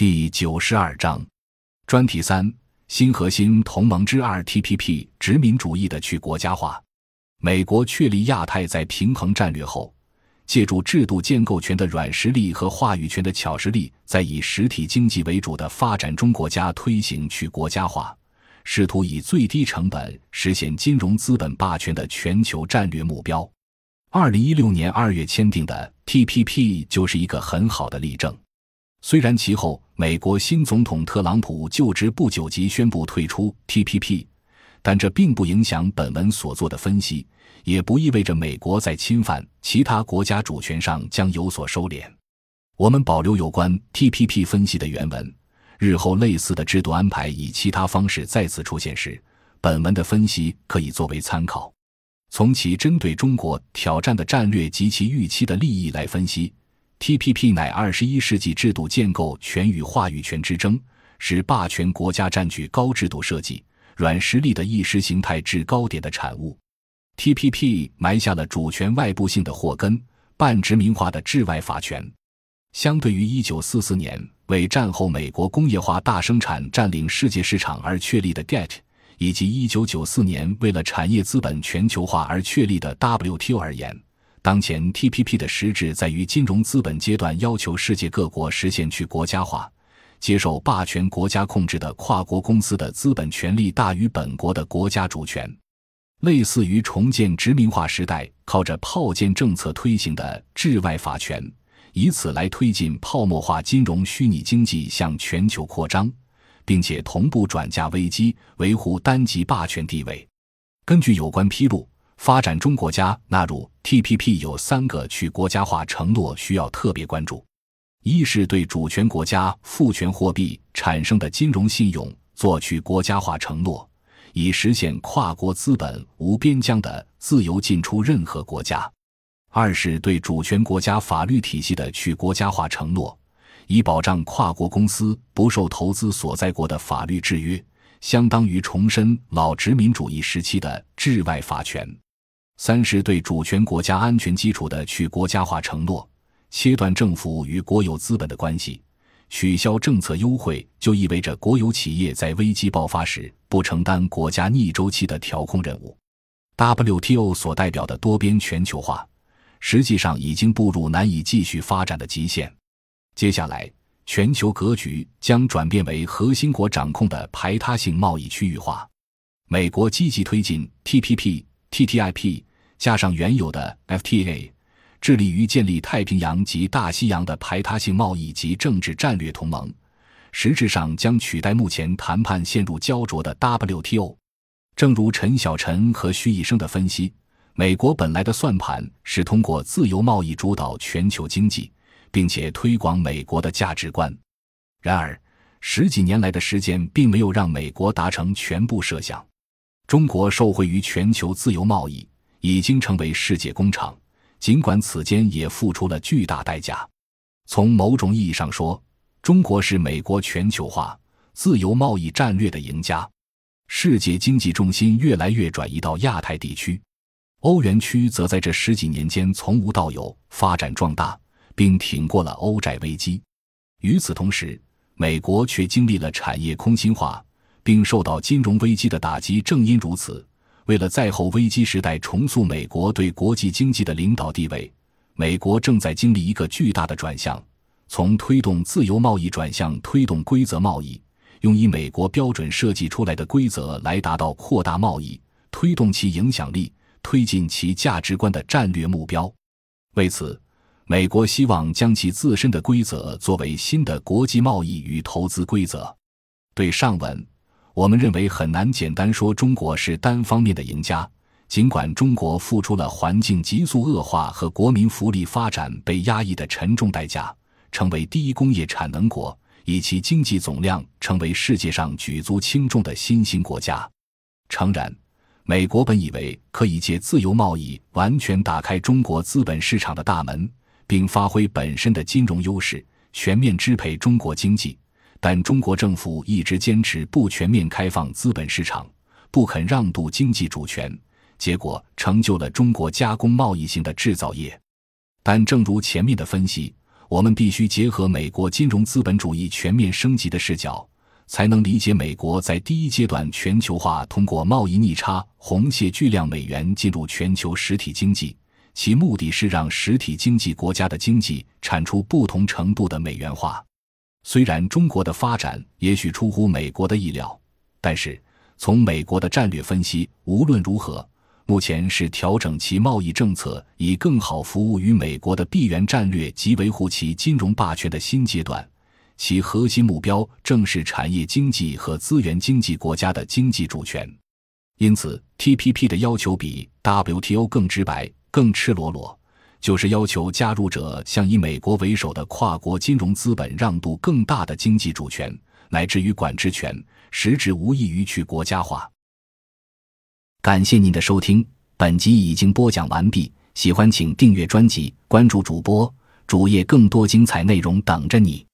第九十二章，专题三：新核心同盟之二 TPP 殖民主义的去国家化。美国确立亚太在平衡战略后，借助制度建构权的软实力和话语权的巧实力，在以实体经济为主的发展中国家推行去国家化，试图以最低成本实现金融资本霸权的全球战略目标。二零一六年二月签订的 TPP 就是一个很好的例证。虽然其后美国新总统特朗普就职不久即宣布退出 TPP，但这并不影响本文所做的分析，也不意味着美国在侵犯其他国家主权上将有所收敛。我们保留有关 TPP 分析的原文，日后类似的制度安排以其他方式再次出现时，本文的分析可以作为参考。从其针对中国挑战的战略及其预期的利益来分析。TPP 乃二十一世纪制度建构权与话语权之争，是霸权国家占据高制度设计、软实力的意识形态制高点的产物。TPP 埋下了主权外部性的祸根，半殖民化的治外法权。相对于一九四四年为战后美国工业化大生产占领世界市场而确立的 GATT，以及一九九四年为了产业资本全球化而确立的 WTO 而言。当前 TPP 的实质在于金融资本阶段要求世界各国实现去国家化，接受霸权国家控制的跨国公司的资本权利大于本国的国家主权，类似于重建殖民化时代靠着炮舰政策推行的治外法权，以此来推进泡沫化金融虚拟经济向全球扩张，并且同步转嫁危机，维护单极霸权地位。根据有关披露。发展中国家纳入 TPP 有三个去国家化承诺需要特别关注：一是对主权国家赋权货币产生的金融信用做去国家化承诺，以实现跨国资本无边疆的自由进出任何国家；二是对主权国家法律体系的去国家化承诺，以保障跨国公司不受投资所在国的法律制约，相当于重申老殖民主义时期的治外法权。三是对主权国家安全基础的去国家化承诺，切断政府与国有资本的关系，取消政策优惠，就意味着国有企业在危机爆发时不承担国家逆周期的调控任务。WTO 所代表的多边全球化，实际上已经步入难以继续发展的极限。接下来，全球格局将转变为核心国掌控的排他性贸易区域化。美国积极推进 TPP、TTIP。加上原有的 FTA，致力于建立太平洋及大西洋的排他性贸易及政治战略同盟，实质上将取代目前谈判陷入焦灼的 WTO。正如陈小晨和徐以生的分析，美国本来的算盘是通过自由贸易主导全球经济，并且推广美国的价值观。然而，十几年来的时间并没有让美国达成全部设想。中国受惠于全球自由贸易。已经成为世界工厂，尽管此间也付出了巨大代价。从某种意义上说，中国是美国全球化、自由贸易战略的赢家。世界经济重心越来越转移到亚太地区，欧元区则在这十几年间从无到有发展壮大，并挺过了欧债危机。与此同时，美国却经历了产业空心化，并受到金融危机的打击。正因如此。为了在后危机时代重塑美国对国际经济的领导地位，美国正在经历一个巨大的转向，从推动自由贸易转向推动规则贸易，用以美国标准设计出来的规则来达到扩大贸易、推动其影响力、推进其价值观的战略目标。为此，美国希望将其自身的规则作为新的国际贸易与投资规则。对上文。我们认为很难简单说中国是单方面的赢家，尽管中国付出了环境急速恶化和国民福利发展被压抑的沉重代价，成为第一工业产能国，以其经济总量成为世界上举足轻重的新兴国家。诚然，美国本以为可以借自由贸易完全打开中国资本市场的大门，并发挥本身的金融优势，全面支配中国经济。但中国政府一直坚持不全面开放资本市场，不肯让渡经济主权，结果成就了中国加工贸易型的制造业。但正如前面的分析，我们必须结合美国金融资本主义全面升级的视角，才能理解美国在第一阶段全球化通过贸易逆差红泻巨量美元进入全球实体经济，其目的是让实体经济国家的经济产出不同程度的美元化。虽然中国的发展也许出乎美国的意料，但是从美国的战略分析，无论如何。目前是调整其贸易政策，以更好服务于美国的闭源战略及维护其金融霸权的新阶段。其核心目标正是产业经济和资源经济国家的经济主权。因此，TPP 的要求比 WTO 更直白、更赤裸裸，就是要求加入者向以美国为首的跨国金融资本让渡更大的经济主权，乃至于管制权，实质无异于去国家化。感谢您的收听，本集已经播讲完毕。喜欢请订阅专辑，关注主播主页，更多精彩内容等着你。